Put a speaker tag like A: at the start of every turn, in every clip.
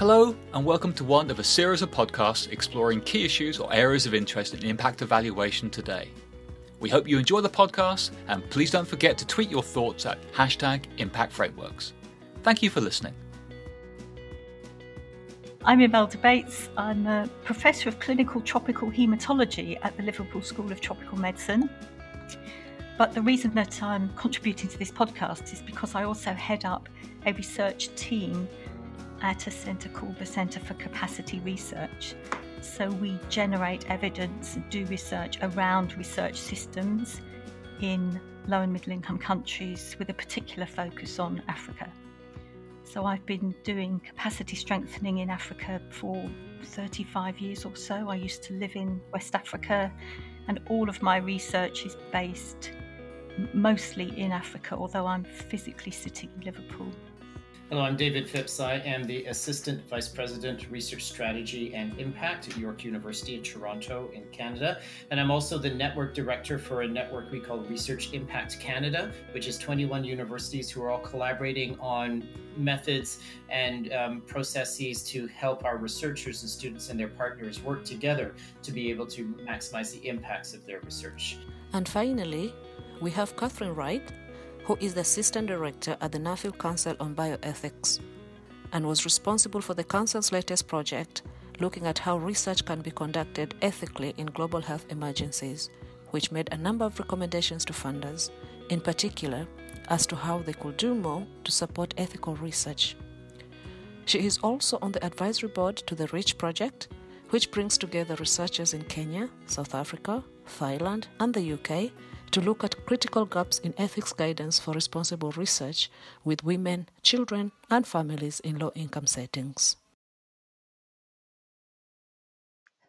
A: Hello, and welcome to one of a series of podcasts exploring key issues or areas of interest in impact evaluation today. We hope you enjoy the podcast, and please don't forget to tweet your thoughts at hashtag Impact Frameworks. Thank you for listening.
B: I'm Imelda Bates. I'm a professor of clinical tropical haematology at the Liverpool School of Tropical Medicine. But the reason that I'm contributing to this podcast is because I also head up a research team at a centre called the Centre for Capacity Research. So we generate evidence and do research around research systems in low and middle income countries with a particular focus on Africa. So I've been doing capacity strengthening in Africa for 35 years or so. I used to live in West Africa, and all of my research is based mostly in Africa, although I'm physically sitting in Liverpool.
C: Hello, I'm David Phipps. I am the Assistant Vice President, Research Strategy and Impact at York University in Toronto, in Canada. And I'm also the Network Director for a network we call Research Impact Canada, which is 21 universities who are all collaborating on methods and um, processes to help our researchers and students and their partners work together to be able to maximize the impacts of their research.
D: And finally, we have Catherine Wright who is the Assistant Director at the Nuffield Council on Bioethics and was responsible for the Council's latest project looking at how research can be conducted ethically in global health emergencies, which made a number of recommendations to funders, in particular as to how they could do more to support ethical research. She is also on the advisory board to the REACH project, which brings together researchers in Kenya, South Africa, Thailand, and the UK to look at critical gaps in ethics guidance for responsible research with women, children, and families in low income settings.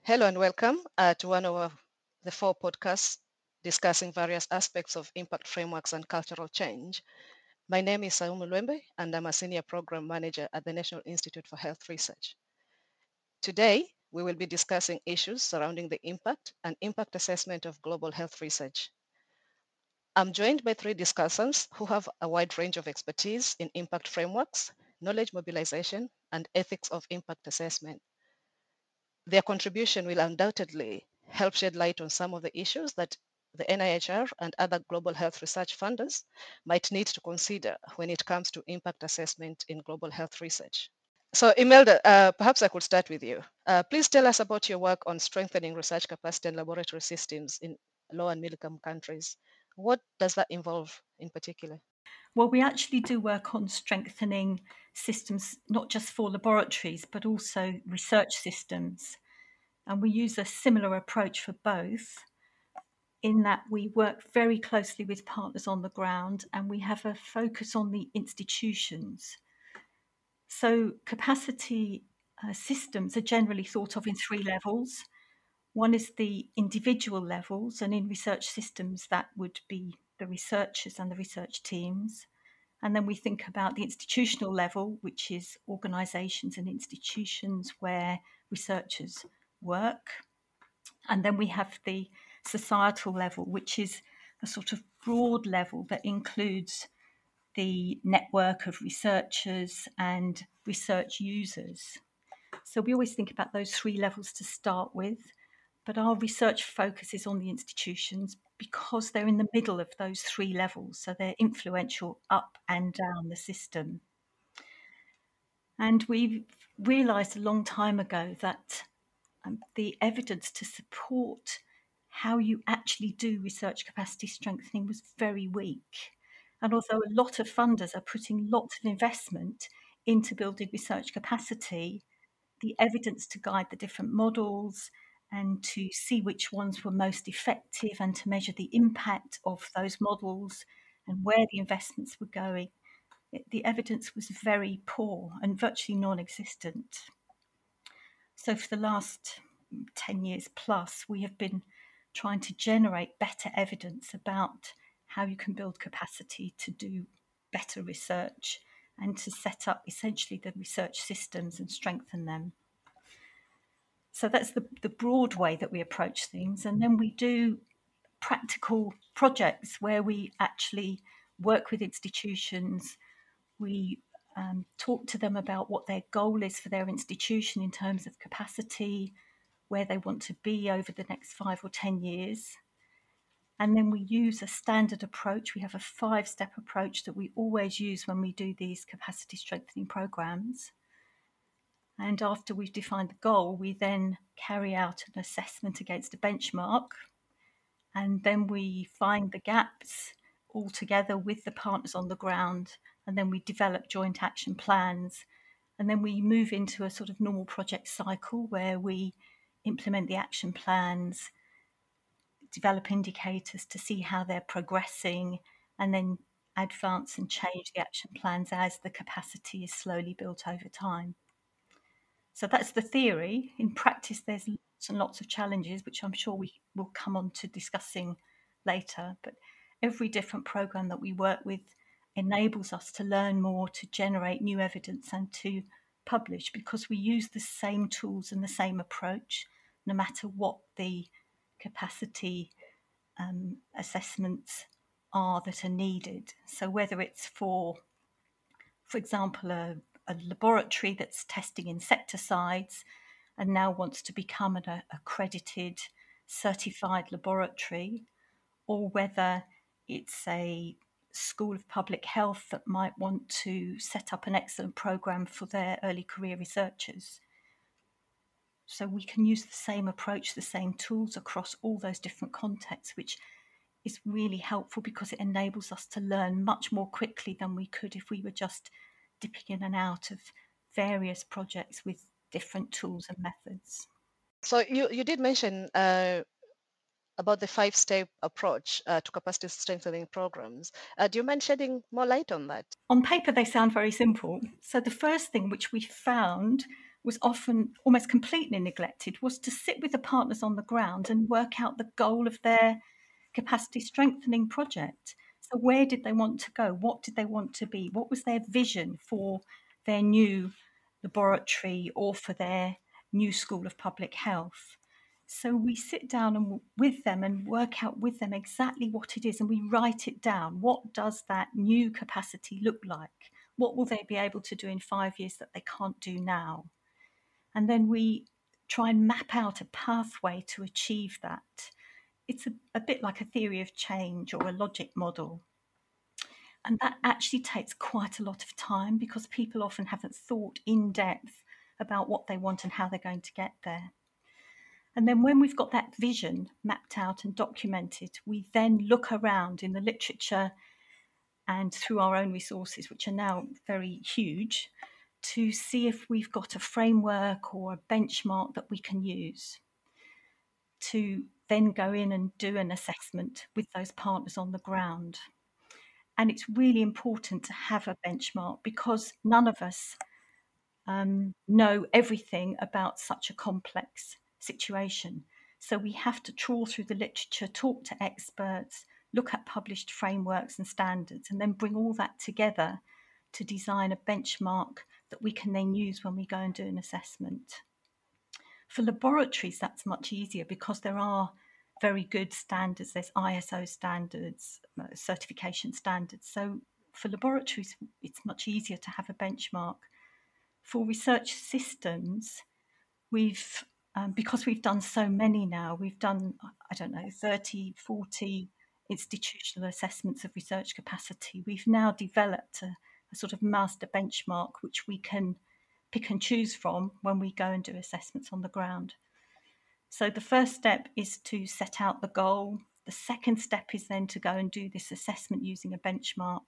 E: Hello and welcome uh, to one of the four podcasts discussing various aspects of impact frameworks and cultural change. My name is Saumu Lwembe, and I'm a senior program manager at the National Institute for Health Research. Today, we will be discussing issues surrounding the impact and impact assessment of global health research. I'm joined by three discussants who have a wide range of expertise in impact frameworks, knowledge mobilization, and ethics of impact assessment. Their contribution will undoubtedly help shed light on some of the issues that the NIHR and other global health research funders might need to consider when it comes to impact assessment in global health research. So Imelda, uh, perhaps I could start with you. Uh, please tell us about your work on strengthening research capacity and laboratory systems in low and middle income countries. What does that involve in particular?
B: Well, we actually do work on strengthening systems, not just for laboratories, but also research systems. And we use a similar approach for both, in that we work very closely with partners on the ground and we have a focus on the institutions. So, capacity uh, systems are generally thought of in three levels. One is the individual levels, and in research systems, that would be the researchers and the research teams. And then we think about the institutional level, which is organizations and institutions where researchers work. And then we have the societal level, which is a sort of broad level that includes the network of researchers and research users. So we always think about those three levels to start with but our research focuses on the institutions because they're in the middle of those three levels, so they're influential up and down the system. And we realised a long time ago that um, the evidence to support how you actually do research capacity strengthening was very weak. And although a lot of funders are putting lots of investment into building research capacity, the evidence to guide the different models and to see which ones were most effective and to measure the impact of those models and where the investments were going. It, the evidence was very poor and virtually non existent. So, for the last 10 years plus, we have been trying to generate better evidence about how you can build capacity to do better research and to set up essentially the research systems and strengthen them. So that's the, the broad way that we approach things. And then we do practical projects where we actually work with institutions. We um, talk to them about what their goal is for their institution in terms of capacity, where they want to be over the next five or 10 years. And then we use a standard approach. We have a five step approach that we always use when we do these capacity strengthening programs. And after we've defined the goal, we then carry out an assessment against a benchmark. And then we find the gaps all together with the partners on the ground. And then we develop joint action plans. And then we move into a sort of normal project cycle where we implement the action plans, develop indicators to see how they're progressing, and then advance and change the action plans as the capacity is slowly built over time. So that's the theory. In practice, there's lots and lots of challenges, which I'm sure we will come on to discussing later. But every different program that we work with enables us to learn more, to generate new evidence, and to publish because we use the same tools and the same approach, no matter what the capacity um, assessments are that are needed. So whether it's for, for example, a, a laboratory that's testing insecticides and now wants to become an accredited, certified laboratory, or whether it's a School of Public Health that might want to set up an excellent program for their early career researchers. So we can use the same approach, the same tools across all those different contexts, which is really helpful because it enables us to learn much more quickly than we could if we were just dipping in and out of various projects with different tools and methods.
E: So you, you did mention uh, about the five-step approach uh, to capacity strengthening programs. Uh, do you mind shedding more light on that?
B: On paper, they sound very simple. So the first thing which we found was often almost completely neglected was to sit with the partners on the ground and work out the goal of their capacity strengthening project. So, where did they want to go? What did they want to be? What was their vision for their new laboratory or for their new school of public health? So we sit down and with them and work out with them exactly what it is, and we write it down. What does that new capacity look like? What will they be able to do in five years that they can't do now? And then we try and map out a pathway to achieve that. It's a, a bit like a theory of change or a logic model. And that actually takes quite a lot of time because people often haven't thought in depth about what they want and how they're going to get there. And then when we've got that vision mapped out and documented, we then look around in the literature and through our own resources, which are now very huge, to see if we've got a framework or a benchmark that we can use to then go in and do an assessment with those partners on the ground. And it's really important to have a benchmark because none of us um, know everything about such a complex situation. So we have to trawl through the literature, talk to experts, look at published frameworks and standards, and then bring all that together to design a benchmark that we can then use when we go and do an assessment. For laboratories, that's much easier because there are very good standards. There's ISO standards, uh, certification standards. So for laboratories, it's much easier to have a benchmark. For research systems, we've um, because we've done so many now, we've done, I don't know, 30, 40 institutional assessments of research capacity. We've now developed a, a sort of master benchmark which we can pick and choose from when we go and do assessments on the ground. So the first step is to set out the goal. The second step is then to go and do this assessment using a benchmark.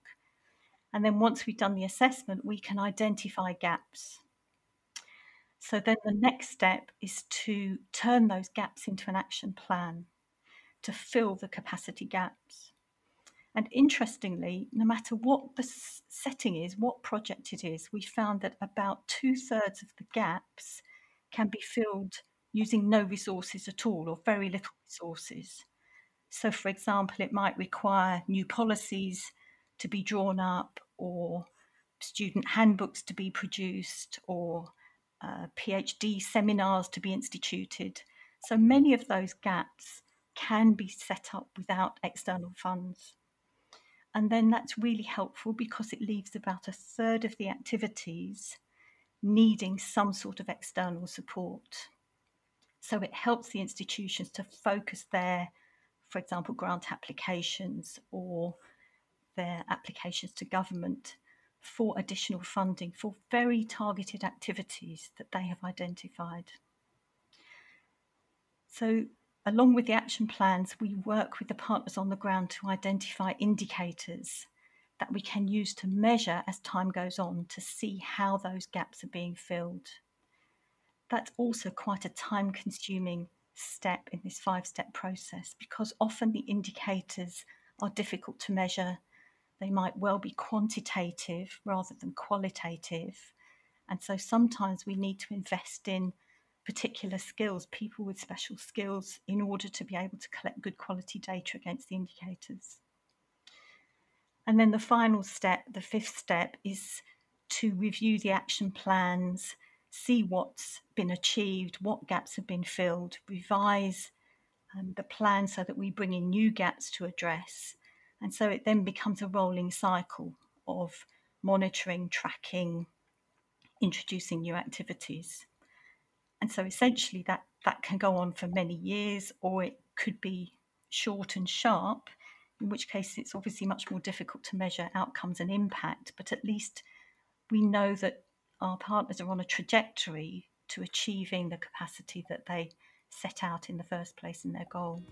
B: And then once we've done the assessment, we can identify gaps. So then the next step is to turn those gaps into an action plan to fill the capacity gaps. And interestingly, no matter what the setting is, what project it is, we found that about two thirds of the gaps can be filled using no resources at all or very little resources. So, for example, it might require new policies to be drawn up or student handbooks to be produced or uh, PhD seminars to be instituted. So many of those gaps can be set up without external funds. And then that's really helpful because it leaves about a third of the activities needing some sort of external support. So it helps the institutions to focus their, for example, grant applications or their applications to government for additional funding for very targeted activities that they have identified. So, along with the action plans, we work with the partners on the ground to identify indicators that we can use to measure as time goes on to see how those gaps are being filled. That's also quite a time consuming step in this five step process because often the indicators are difficult to measure they might well be quantitative rather than qualitative. And so sometimes we need to invest in particular skills, people with special skills, in order to be able to collect good quality data against the indicators. And then the final step, the fifth step, is to review the action plans, see what's been achieved, what gaps have been filled, revise um, the plan so that we bring in new gaps to address, and so it then becomes a rolling cycle of monitoring, tracking, introducing new activities. And so essentially that, that can go on for many years or it could be short and sharp, in which case it's obviously much more difficult to measure outcomes and impact, but at least we know that our partners are on a trajectory to achieving the capacity that they set out in the first place in their goal.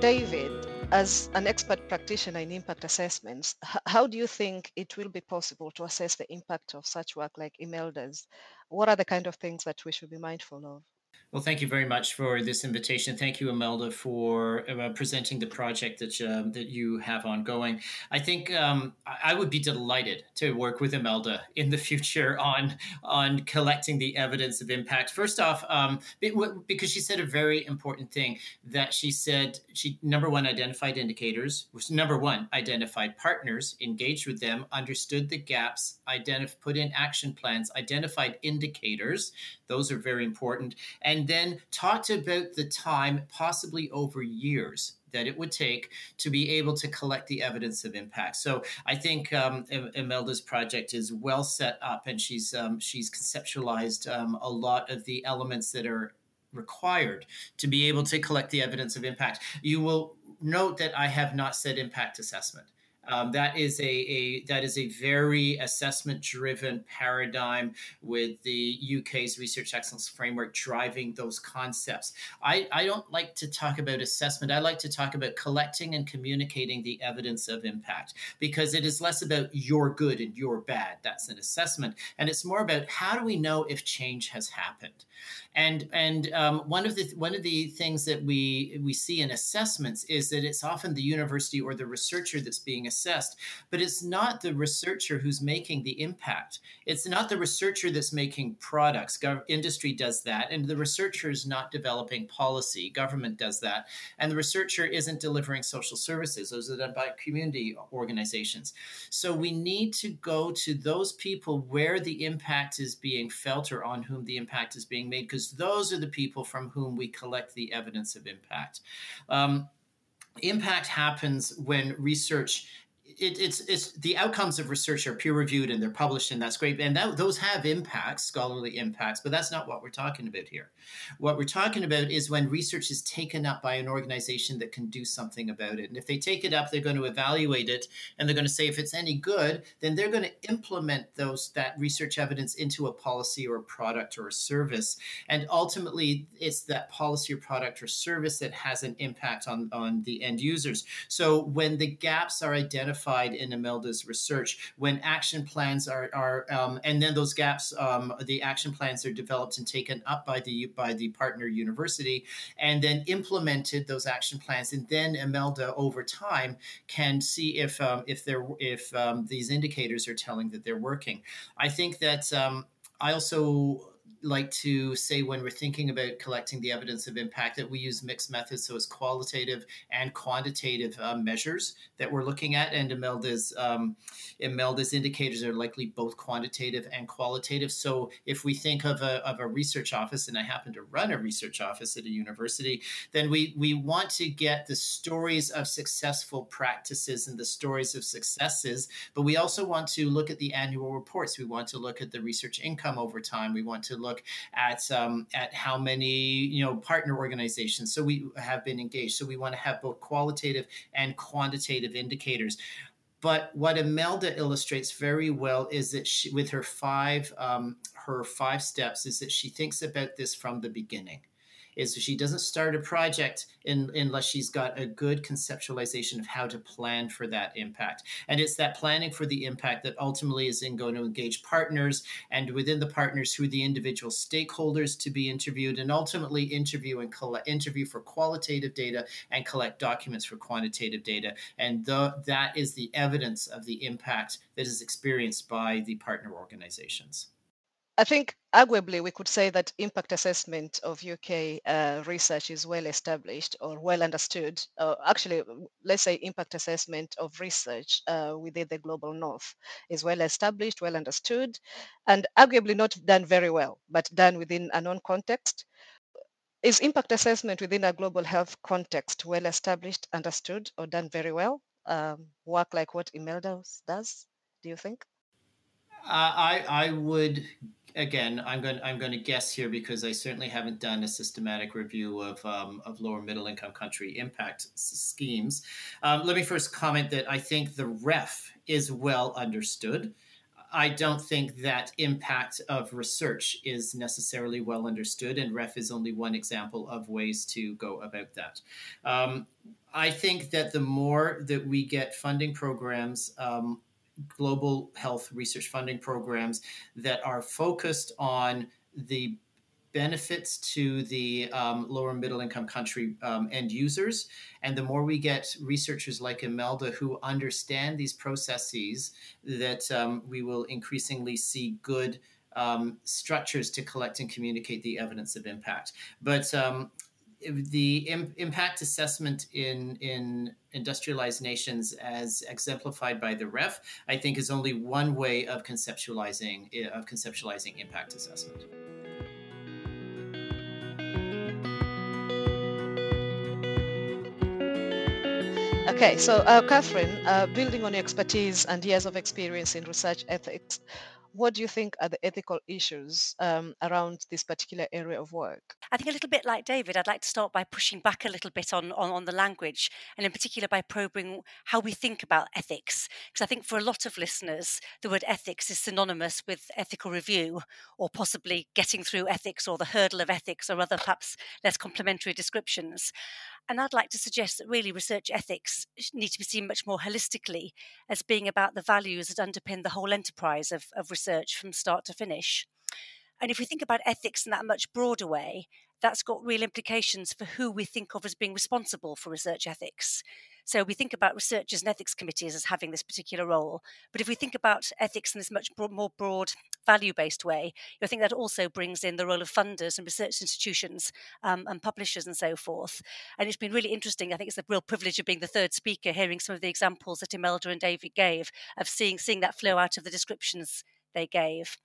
E: David, as an expert practitioner in impact assessments, how do you think it will be possible to assess the impact of such work like Imelda's? What are the kind of things that we should be mindful of?
C: Well, thank you very much for this invitation. Thank you, Imelda, for uh, presenting the project that uh, that you have ongoing. I think um, I would be delighted to work with Imelda in the future on on collecting the evidence of impact. First off, um, because she said a very important thing that she said she number one identified indicators, was number one identified partners, engaged with them, understood the gaps, identified put in action plans, identified indicators. Those are very important, and and then talked about the time, possibly over years, that it would take to be able to collect the evidence of impact. So I think um, Imelda's project is well set up, and she's um, she's conceptualized um, a lot of the elements that are required to be able to collect the evidence of impact. You will note that I have not said impact assessment. Um, that is a, a, that is a very assessment driven paradigm with the UK's research excellence framework driving those concepts. I, I don't like to talk about assessment. I like to talk about collecting and communicating the evidence of impact because it is less about your good and your bad. That's an assessment, and it's more about how do we know if change has happened. And and um, one of the one of the things that we we see in assessments is that it's often the university or the researcher that's being assessed, but it's not the researcher who's making the impact. It's not the researcher that's making products. Gov- industry does that, and the researcher is not developing policy. Government does that, and the researcher isn't delivering social services. Those are done by community organizations. So we need to go to those people where the impact is being felt or on whom the impact is being made, because those are the people from whom we collect the evidence of impact. Um, impact happens when research it, it's it's the outcomes of research are peer reviewed and they're published and that's great and that, those have impacts scholarly impacts but that's not what we're talking about here. What we're talking about is when research is taken up by an organization that can do something about it and if they take it up they're going to evaluate it and they're going to say if it's any good then they're going to implement those that research evidence into a policy or a product or a service and ultimately it's that policy or product or service that has an impact on on the end users. So when the gaps are identified identified in Imelda's research when action plans are, are um, and then those gaps, um, the action plans are developed and taken up by the by the partner university, and then implemented those action plans, and then Imelda over time can see if um, if they're if um, these indicators are telling that they're working. I think that um, I also like to say when we're thinking about collecting the evidence of impact that we use mixed methods, so it's qualitative and quantitative uh, measures that we're looking at. And Imelda's um, Imelda's indicators are likely both quantitative and qualitative. So if we think of a, of a research office, and I happen to run a research office at a university, then we we want to get the stories of successful practices and the stories of successes, but we also want to look at the annual reports. We want to look at the research income over time. We want to look at um, at how many you know partner organizations so we have been engaged. So we want to have both qualitative and quantitative indicators. But what Imelda illustrates very well is that she, with her five um, her five steps, is that she thinks about this from the beginning is she doesn't start a project in, unless she's got a good conceptualization of how to plan for that impact. And it's that planning for the impact that ultimately is in going to engage partners and within the partners who are the individual stakeholders to be interviewed and ultimately interview and collect interview for qualitative data and collect documents for quantitative data. And the, that is the evidence of the impact that is experienced by the partner organizations.
E: I think arguably we could say that impact assessment of UK uh, research is well established or well understood. Uh, actually, let's say impact assessment of research uh, within the global north is well established, well understood, and arguably not done very well, but done within a known context. Is impact assessment within a global health context well established, understood, or done very well? Um, work like what Imelda does, do you think?
C: I I would again, I'm going I'm going to guess here because I certainly haven't done a systematic review of um, of lower middle income country impact schemes. Um, let me first comment that I think the REF is well understood. I don't think that impact of research is necessarily well understood, and REF is only one example of ways to go about that. Um, I think that the more that we get funding programs um, global health research funding programs that are focused on the benefits to the um, lower middle income country um, end users. And the more we get researchers like Imelda who understand these processes, that um, we will increasingly see good um, structures to collect and communicate the evidence of impact. But um, the Im- impact assessment in in industrialized nations as exemplified by the ref i think is only one way of conceptualizing eh, of conceptualizing impact assessment.
E: Okay, so uh, Catherine, uh, building on your expertise and years of experience in research ethics, what do you think are the ethical issues um, around this particular area of work?
F: I think a little bit like David, I'd like to start by pushing back a little bit on, on, on the language, and in particular by probing how we think about ethics. Because I think for a lot of listeners, the word ethics is synonymous with ethical review, or possibly getting through ethics, or the hurdle of ethics, or other perhaps less complimentary descriptions. And I'd like to suggest that really research ethics need to be seen much more holistically as being about the values that underpin the whole enterprise of, of research from start to finish. And if we think about ethics in that much broader way, that's got real implications for who we think of as being responsible for research ethics. So we think about researchers and ethics committees as having this particular role. But if we think about ethics in this much more broad, value based way, I think that also brings in the role of funders and research institutions um, and publishers and so forth. And it's been really interesting. I think it's a real privilege of being the third speaker, hearing some of the examples that Imelda and David gave of seeing, seeing that flow out of the descriptions they gave.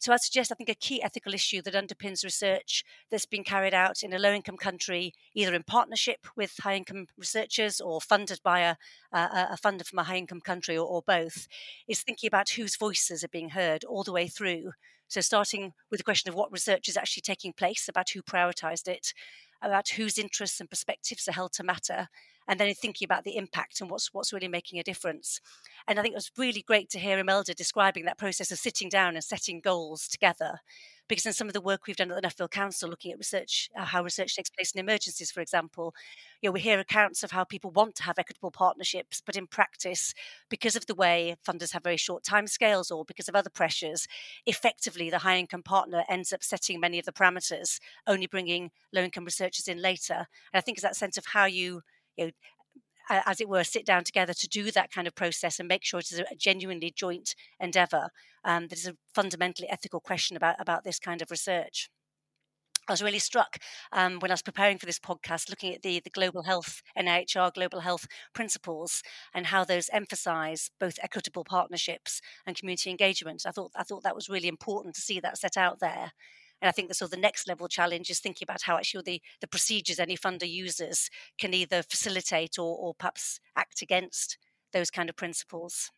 F: So I suggest, I think, a key ethical issue that underpins research that's been carried out in a low income country, either in partnership with high income researchers or funded by a, a, a funder from a high income country or, or both, is thinking about whose voices are being heard all the way through. So, starting with the question of what research is actually taking place, about who prioritised it, about whose interests and perspectives are held to matter, and then thinking about the impact and what's what's really making a difference. And I think it was really great to hear Imelda describing that process of sitting down and setting goals together. Because in some of the work we've done at the Nuffield Council, looking at research, uh, how research takes place in emergencies, for example, you know, we hear accounts of how people want to have equitable partnerships, but in practice, because of the way funders have very short timescales or because of other pressures, effectively the high income partner ends up setting many of the parameters, only bringing low income researchers in later. And I think it's that sense of how you you know, as it were, sit down together to do that kind of process and make sure it is a genuinely joint endeavour. Um, that is a fundamentally ethical question about, about this kind of research. I was really struck um, when I was preparing for this podcast, looking at the, the global health, NIHR global health principles and how those emphasize both equitable partnerships and community engagement. I thought, I thought that was really important to see that set out there. And I think the sort of the next level challenge is thinking about how actually the, the procedures any funder uses can either facilitate or, or perhaps act against those kind of principles.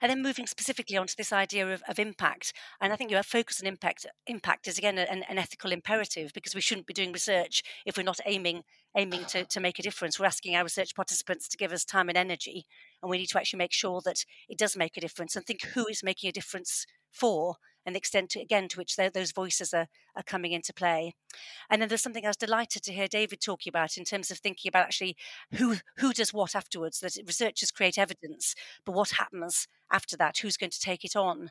F: And then moving specifically onto this idea of, of impact, and I think your focus on impact impact is again an, an, ethical imperative because we shouldn't be doing research if we're not aiming aiming to, to make a difference. We're asking our research participants to give us time and energy, and we need to actually make sure that it does make a difference and think who is making a difference for and the extent to, again to which those voices are, are coming into play. And then there's something I was delighted to hear David talking about in terms of thinking about actually who who does what afterwards. That researchers create evidence, but what happens after that? Who's going to take it on?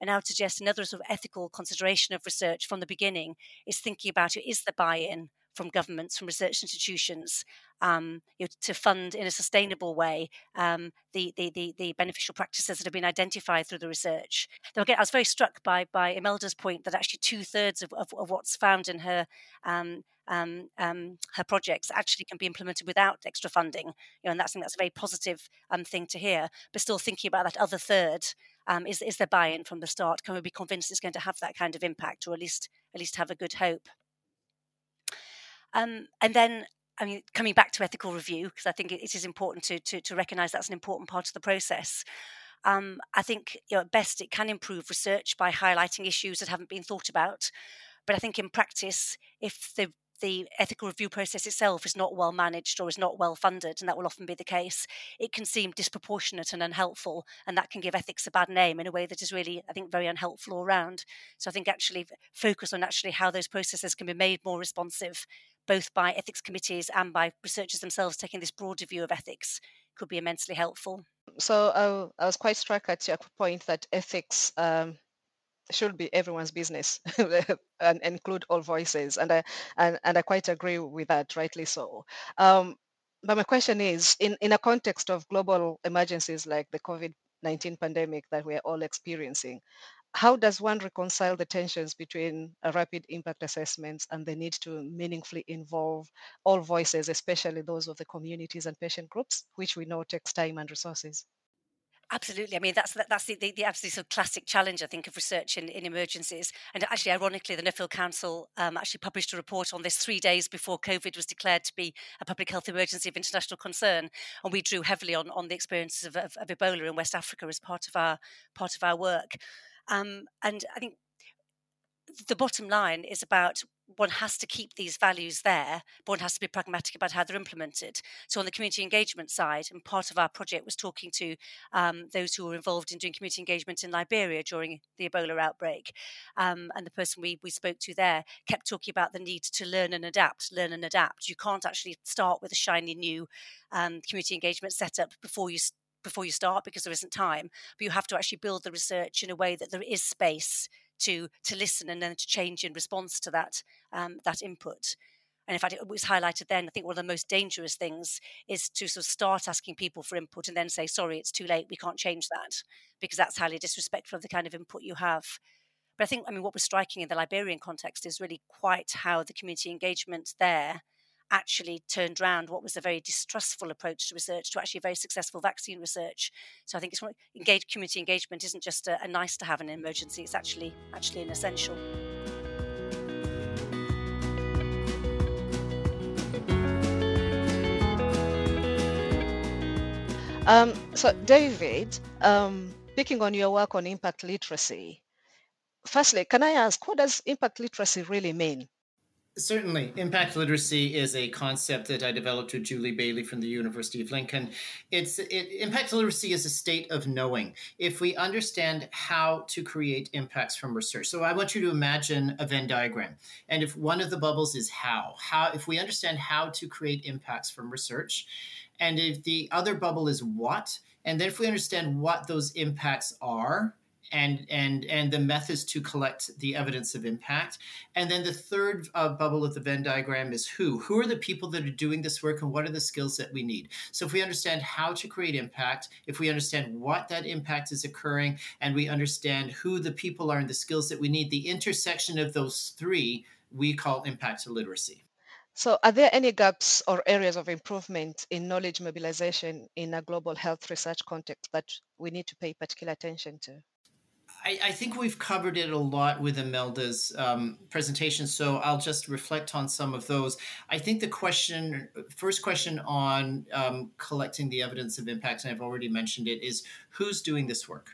F: And I would suggest another sort of ethical consideration of research from the beginning is thinking about it is the buy-in from governments, from research institutions, um, you know, to fund in a sustainable way um, the, the, the, the, beneficial practices that have been identified through the research. Again, I was very struck by by Imelda's point that actually two thirds of, of, of, what's found in her um, um, um, her projects actually can be implemented without extra funding. You know, and that's that's a very positive um, thing to hear. But still thinking about that other third, is is there buy-in from the start? Can we be convinced it's going to have that kind of impact, or at least at least have a good hope? Um, and then, I mean, coming back to ethical review, because I think it is important to, to, to recognise that's an important part of the process. Um, I think you know, at best it can improve research by highlighting issues that haven't been thought about. But I think in practice, if the the ethical review process itself is not well managed or is not well funded, and that will often be the case, it can seem disproportionate and unhelpful, and that can give ethics a bad name in a way that is really, I think, very unhelpful all around. So I think actually focus on actually how those processes can be made more responsive, both by ethics committees and by researchers themselves taking this broader view of ethics could be immensely helpful.
E: So uh, I was quite struck at your point that ethics um, should be everyone's business and include all voices. And I and, and I quite agree with that, rightly so. Um, but my question is, in, in a context of global emergencies like the COVID-19 pandemic that we're all experiencing, how does one reconcile the tensions between rapid impact assessments and the need to meaningfully involve all voices, especially those of the communities and patient groups, which we know takes time and resources?
F: Absolutely. I mean, that's that's the, the, the absolutely sort of classic challenge, I think, of research in, in emergencies. And actually, ironically, the Nuffield Council um, actually published a report on this three days before COVID was declared to be a public health emergency of international concern. And we drew heavily on, on the experiences of, of, of Ebola in West Africa as part of our part of our work. Um, and I think the bottom line is about one has to keep these values there, but one has to be pragmatic about how they're implemented. So, on the community engagement side, and part of our project was talking to um, those who were involved in doing community engagement in Liberia during the Ebola outbreak. Um, and the person we, we spoke to there kept talking about the need to learn and adapt, learn and adapt. You can't actually start with a shiny new um, community engagement setup before you before you start because there isn't time but you have to actually build the research in a way that there is space to to listen and then to change in response to that um, that input. And in fact, it was highlighted then. I think one of the most dangerous things is to sort of start asking people for input and then say, "Sorry, it's too late. We can't change that," because that's highly disrespectful of the kind of input you have. But I think, I mean, what was striking in the Liberian context is really quite how the community engagement there actually turned around what was a very distrustful approach to research to actually very successful vaccine research. So I think it's engage, community engagement isn't just a, a nice to have in an emergency; it's actually actually an essential.
E: Um, so, David, um, picking on your work on impact literacy, firstly, can I ask what does impact literacy really mean?
C: Certainly. Impact literacy is a concept that I developed with Julie Bayley from the University of Lincoln. It's it, impact literacy is a state of knowing. If we understand how to create impacts from research. So I want you to imagine a Venn diagram. And if one of the bubbles is how, how if we understand how to create impacts from research, and if the other bubble is what, and then if we understand what those impacts are, and and and the methods to collect the evidence of impact. And then the third uh, bubble of the venn diagram is who. Who are the people that are doing this work and what are the skills that we need? So if we understand how to create impact if we understand what that impact is occurring and we understand who the people are and the skills that we need the intersection of those three we call impact literacy
E: so, are there any gaps or areas of improvement in knowledge mobilization in a global health research context that we need to pay particular attention to?
C: I, I, think we've covered it a lot with Imelda's um, presentation, so I'll just reflect on some of those. I think the question, first question on um, collecting the evidence of impact, and I've already mentioned it, is who's doing this work?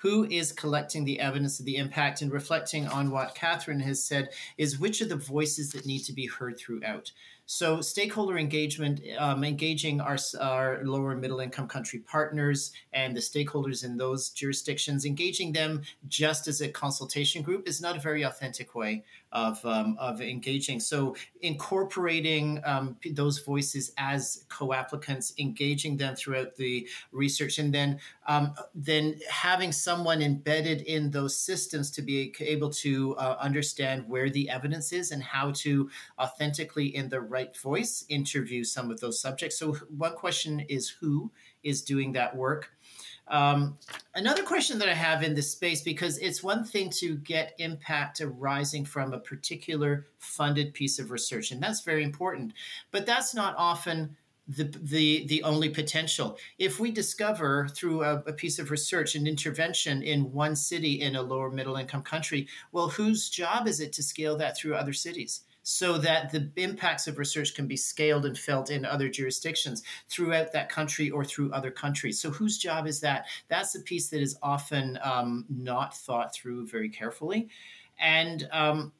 C: Who is collecting the evidence of the impact and reflecting on what Catherine has said is which are the voices that need to be heard throughout? So, stakeholder engagement, um, engaging our, our lower and middle income country partners and the stakeholders in those jurisdictions, engaging them just as a consultation group is not a very authentic way of, um, of engaging. So, incorporating um, those voices as co applicants, engaging them throughout the research, and then, um, then having someone embedded in those systems to be able to uh, understand where the evidence is and how to authentically, in the right voice interview some of those subjects. So, one question is who is doing that work? Um, another question that I have in this space, because it's one thing to get impact arising from a particular funded piece of research, and that's very important, but that's not often the, the, the only potential. If we discover through a, a, piece of research an intervention in one city in a lower middle income country, well, whose job is it to scale that through other cities? So that the impacts of research can be scaled and felt in other jurisdictions throughout that country or through other countries. So, whose job is that? That's the piece that is often um, not thought through very carefully. And um,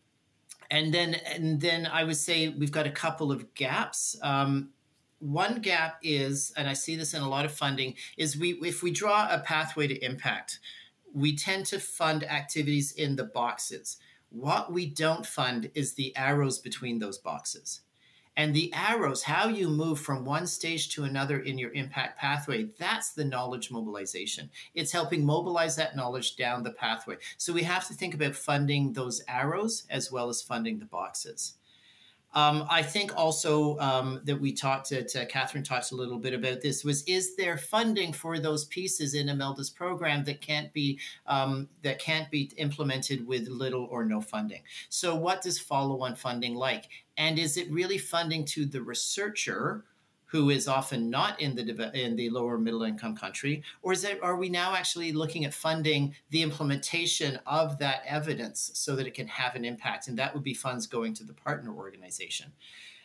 C: and then and then I would say we've got a couple of gaps. Um, one gap is, and I see this in a lot of funding, is we if we draw a pathway to impact, we tend to fund activities in the boxes. What we don't fund is the arrows between those boxes. And the arrows, how you move from one stage to another in your impact pathway, that's the knowledge mobilization. It's helping mobilize that knowledge down the pathway. So we have to think about funding those arrows as well as funding the boxes. Um, I think also um, that we talked to, to Catherine talked a little bit about this was is there funding for those pieces in Imelda's program that can't be um, that can't be implemented with little or no funding? So what does follow-on funding like? And is it really funding to the researcher? Who is often not in the in the lower middle income country? Or is it are we now actually looking at funding the implementation of that evidence so that it can have an impact? And that would be funds going to the partner organization.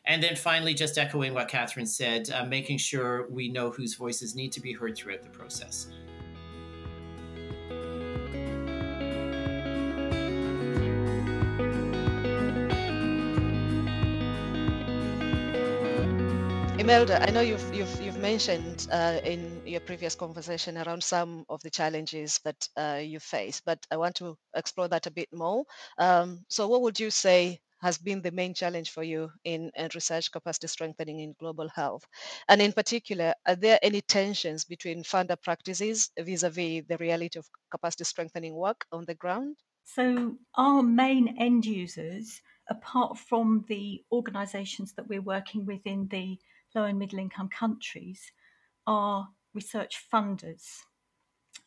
C: And then finally just echoing what catherine said uh, making sure we know whose voices need to be heard throughout the process
E: Imelda, I know you've you've you've mentioned uh, in your previous conversation around some of the challenges that uh, you face, but I want to explore that a bit more. Um, so, what would you say has been the main challenge for you in, in research capacity strengthening in global health? And in particular, are there any tensions between funder practices vis-a-vis the reality of capacity strengthening work on the ground?
B: So, our main end users, apart from the organisations that we're working with in the low and middle income countries are research funders.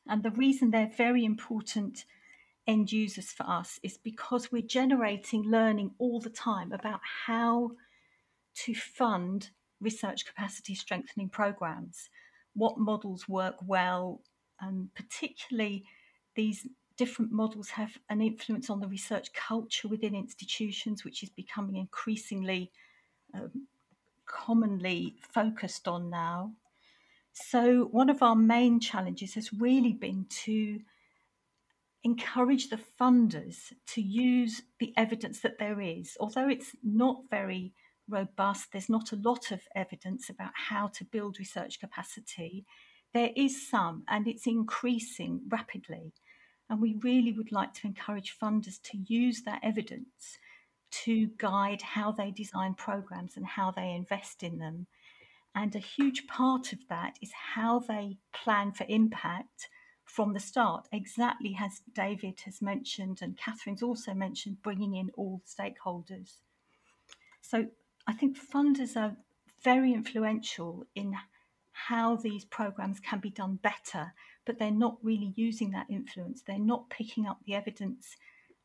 B: And the reason they're very important end users for us is because we're generating learning all the time about how to fund research capacity strengthening programs, what models work well, and particularly these different models have an influence on the research culture within institutions, which is becoming increasingly um, commonly focused on now. So, one of our main challenges has really been to encourage the funders to use the evidence that there is. Although it's not very robust, there's not a lot of evidence about how to build research capacity. There is some, and it's increasing rapidly. And we really would like to encourage funders to use that evidence to guide how they design programs and how they invest in them. And a huge part of that is how they plan for impact, from the start, exactly as David has mentioned and Catherine's also mentioned, bringing in all the stakeholders. So I think funders are very influential in how these programs can be done better, but they're not really using that influence. They're not picking up the evidence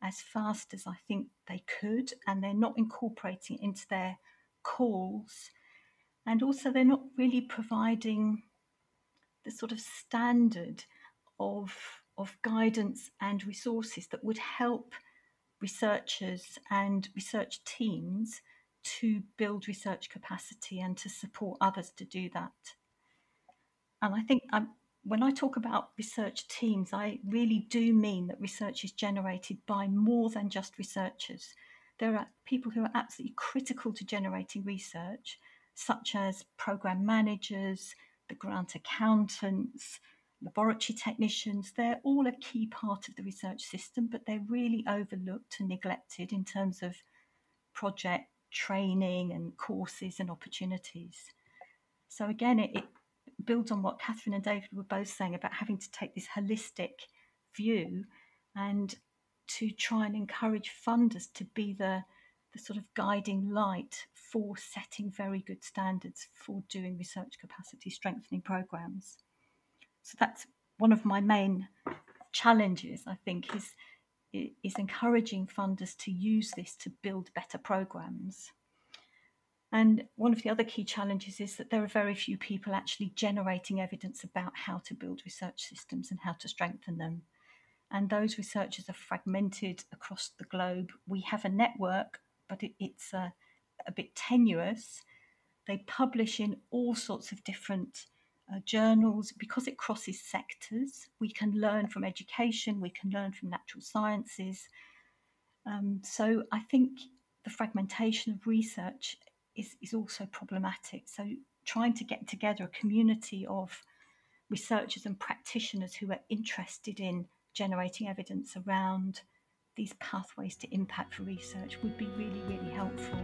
B: as fast as I think they could, and they're not incorporating it into their calls. And also, they're not really providing the sort of standard of, of guidance and resources that would help researchers and research teams to build research capacity and to support others to do that. And I think I'm, when I talk about research teams, I really do mean that research is generated by more than just researchers. There are people who are absolutely critical to generating research, such as program managers, the grant accountants, laboratory technicians. They're all a key part of the research system, but they're really overlooked and neglected in terms of project training and courses and opportunities. So, again, it, it builds on what Catherine and David were both saying about having to take this holistic view and to try and encourage funders to be the, the sort of guiding light for setting very good standards for doing research capacity strengthening programs. So that's one of my main challenges, I think, is, is encouraging funders to use this to build better programs. And one of the other key challenges is that there are very few people actually generating evidence about how to build research systems and how to strengthen them. And those researchers are fragmented across the globe. We have a network, but it, it's a, a, bit tenuous. They publish in all sorts of different uh, journals because it crosses sectors. We can learn from education, we can learn from natural sciences. Um, so I think the fragmentation of research is, is also problematic. So, trying to get together a community of researchers and practitioners who are interested in generating evidence around these pathways to impact for research would be really, really helpful.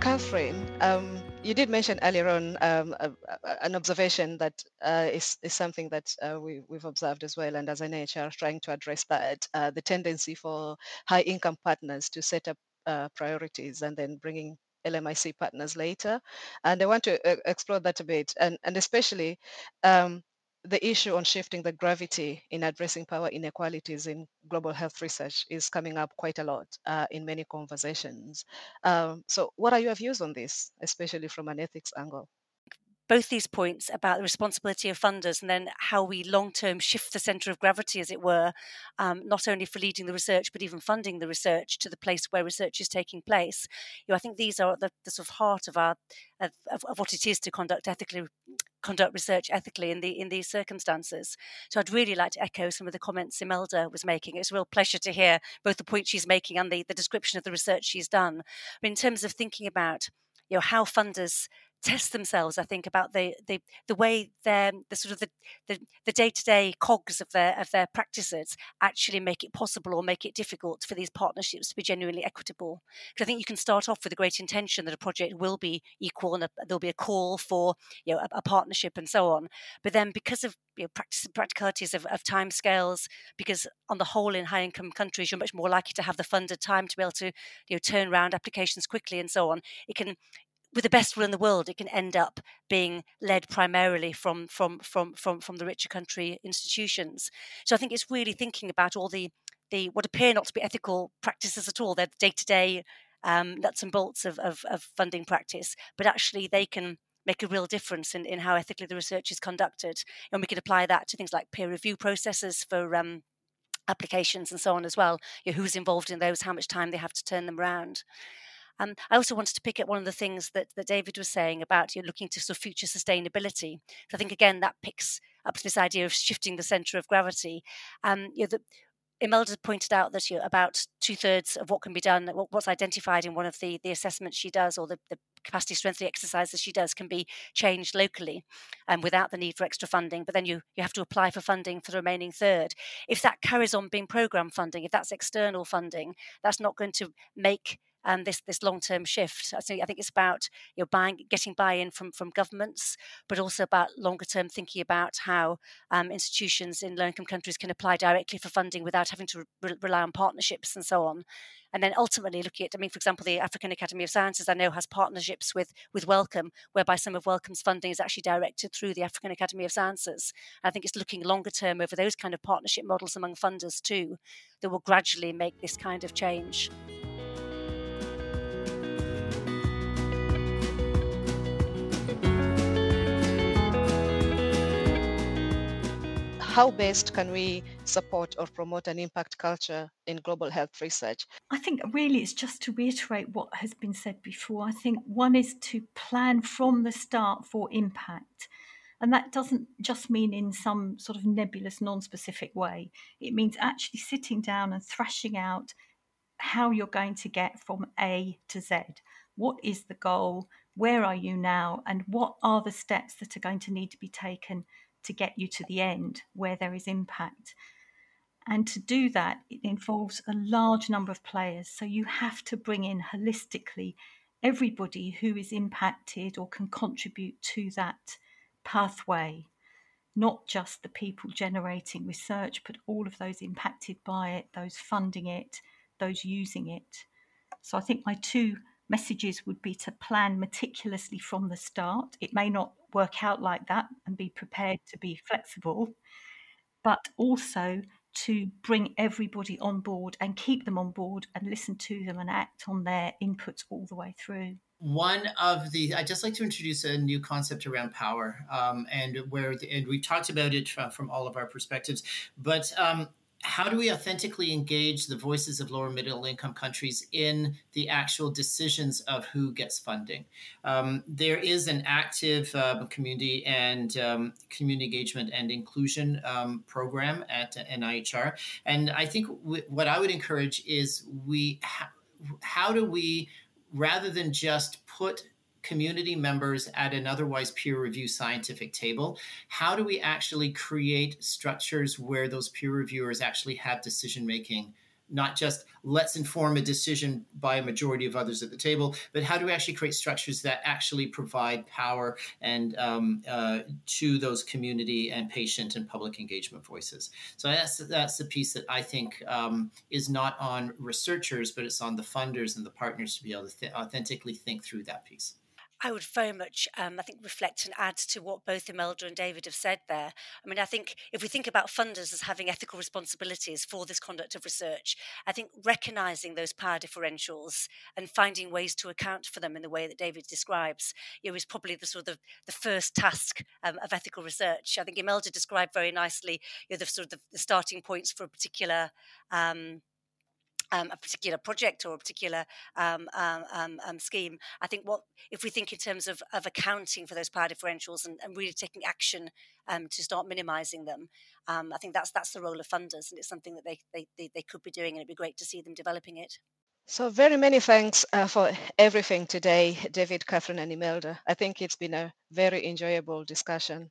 E: Catherine, um, you did mention earlier on um, a, a, an observation that uh, is is, something that uh, we, have observed as well, and as an NIHR trying to address that, uh, the tendency for high income partners to set up uh, priorities and then bringing LMIC partners later. And I want to uh, explore that a bit, and, and especially um, the issue on shifting the gravity in addressing power inequalities in global health research is coming up quite a lot uh, in many conversations. Um, so, what are your views on this, especially from an ethics angle?
F: Both these points about the responsibility of funders and then how we long term shift the centre of gravity, as it were, um, not only for leading the research but even funding the research to the place where research is taking place. You know, I think these are the, the sort of heart of our of, of, of what it is to conduct ethically conduct research ethically in the in these circumstances. So I'd really like to echo some of the comments Imelda was making. It's a real pleasure to hear both the point she's making and the, the description of the research she's done. But in terms of thinking about you know how funders test themselves. I think about the the the way their the sort of the the, the day-to-day cogs of their of their practices actually make it possible or make it difficult for these partnerships to be genuinely equitable. Because I think you can start off with a great intention that a project will be equal and a, there'll be a call for you know a, a, partnership and so on. But then because of you know, practice practicalities of, of time scales, because on the whole in high income countries you're much more likely to have the funded time to be able to you know turn around applications quickly and so on. It can with the best will in the world, it can end up being led primarily from from from from from the richer country institutions. So I think it's really thinking about all the the what appear not to be ethical practices at all. They're day to day nuts and bolts of, of, of funding practice, but actually they can make a real difference in, in how ethically the research is conducted. And we could apply that to things like peer review processes for um, applications and so on as well. You know, who's involved in those, how much time they have to turn them around. Um, I also wanted to pick up one of the things that, that David was saying about you know, looking to sort of future sustainability. I think again that picks up to this idea of shifting the centre of gravity. Um, you know, the, Imelda pointed out that you know, about two thirds of what can be done, what's identified in one of the, the assessments she does, or the, the capacity strengthening exercises she does can be changed locally and um, without the need for extra funding. But then you, you have to apply for funding for the remaining third. If that carries on being program funding, if that's external funding, that's not going to make um, this this long term shift. I think I think it's about you know buying getting buy in from from governments, but also about longer term thinking about how um, institutions in low income countries can apply directly for funding without having to re- rely on partnerships and so on. And then ultimately looking at, I mean, for example, the African Academy of Sciences I know has partnerships with with Wellcome, whereby some of Wellcome's funding is actually directed through the African Academy of Sciences. I think it's looking longer term over those kind of partnership models among funders too, that will gradually make this kind of change.
E: How best can we support or promote an impact culture in global health research?
B: I think really it's just to reiterate what has been said before. I think one is to plan from the start for impact. And that doesn't just mean in some sort of nebulous, non specific way. It means actually sitting down and thrashing out how you're going to get from A to Z. What is the goal? Where are you now? And what are the steps that are going to need to be taken to get you to the end where there is impact. And to do that, it involves a large number of players. So you have to bring in holistically everybody who is impacted or can contribute to that pathway, not just the people generating research, but all of those impacted by it, those funding it, those using it. So I think my two messages would be to plan meticulously from the start. It may not work out like that and be prepared to be flexible, but also to bring everybody on board and keep them on board and listen to them and act on their inputs all the way through.
C: One of the, I'd just like to introduce a new concept around power, um, and where, the, and we've talked about it from all of our perspectives, but um, how do we authentically engage the voices of lower middle income countries in the actual decisions of who gets funding? Um, there is an active uh, community and um, community engagement and inclusion um, program at NIHR, and I think w- what I would encourage is we ha- how do we rather than just put community members at an otherwise peer review scientific table how do we actually create structures where those peer reviewers actually have decision making not just let's inform a decision by a majority of others at the table, but how do we actually create structures that actually provide power and um, uh, to those community and patient and public engagement voices? So that's that's the piece that I think um, is not on researchers, but it's on the funders and the partners to be able to th- authentically think through that piece.
F: I would very much, um, I think, reflect and add to what both Imelda and David have said there. I mean, I think if we think about funders as having ethical responsibilities for this conduct of research, I think recognizing those power differentials and finding ways to account for them in the way that David describes, you know, is probably the sort of the, first task um, of ethical research. I think Imelda described very nicely, you know, the sort of the starting points for a particular. Um, um, a particular project or a particular um, um, um, um, scheme. I think what if we think in terms of, of accounting for those power differentials and, and really taking action um, to start minimising them, I think that's that's the role of funders, and it's something that they, they, they, they, could be doing, and it'd be great to see them developing it.
E: So very many thanks uh, for everything today, David, Catherine, and Imelda. I think it's been a very enjoyable discussion.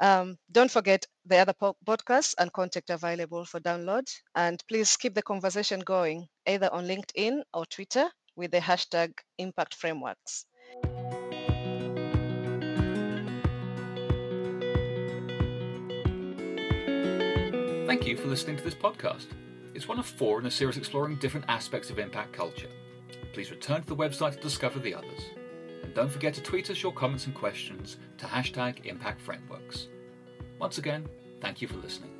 E: Um, don't forget the other po- podcasts and contact available for download. And please keep the conversation going either on LinkedIn or Twitter with the hashtag Impact Frameworks.
A: Thank you for listening to this podcast. It's one of four in a series exploring different aspects of impact culture. Please return to the website to discover the others. Don't forget to tweet us your comments and questions to hashtag Impact Frameworks. Once again, thank you for listening.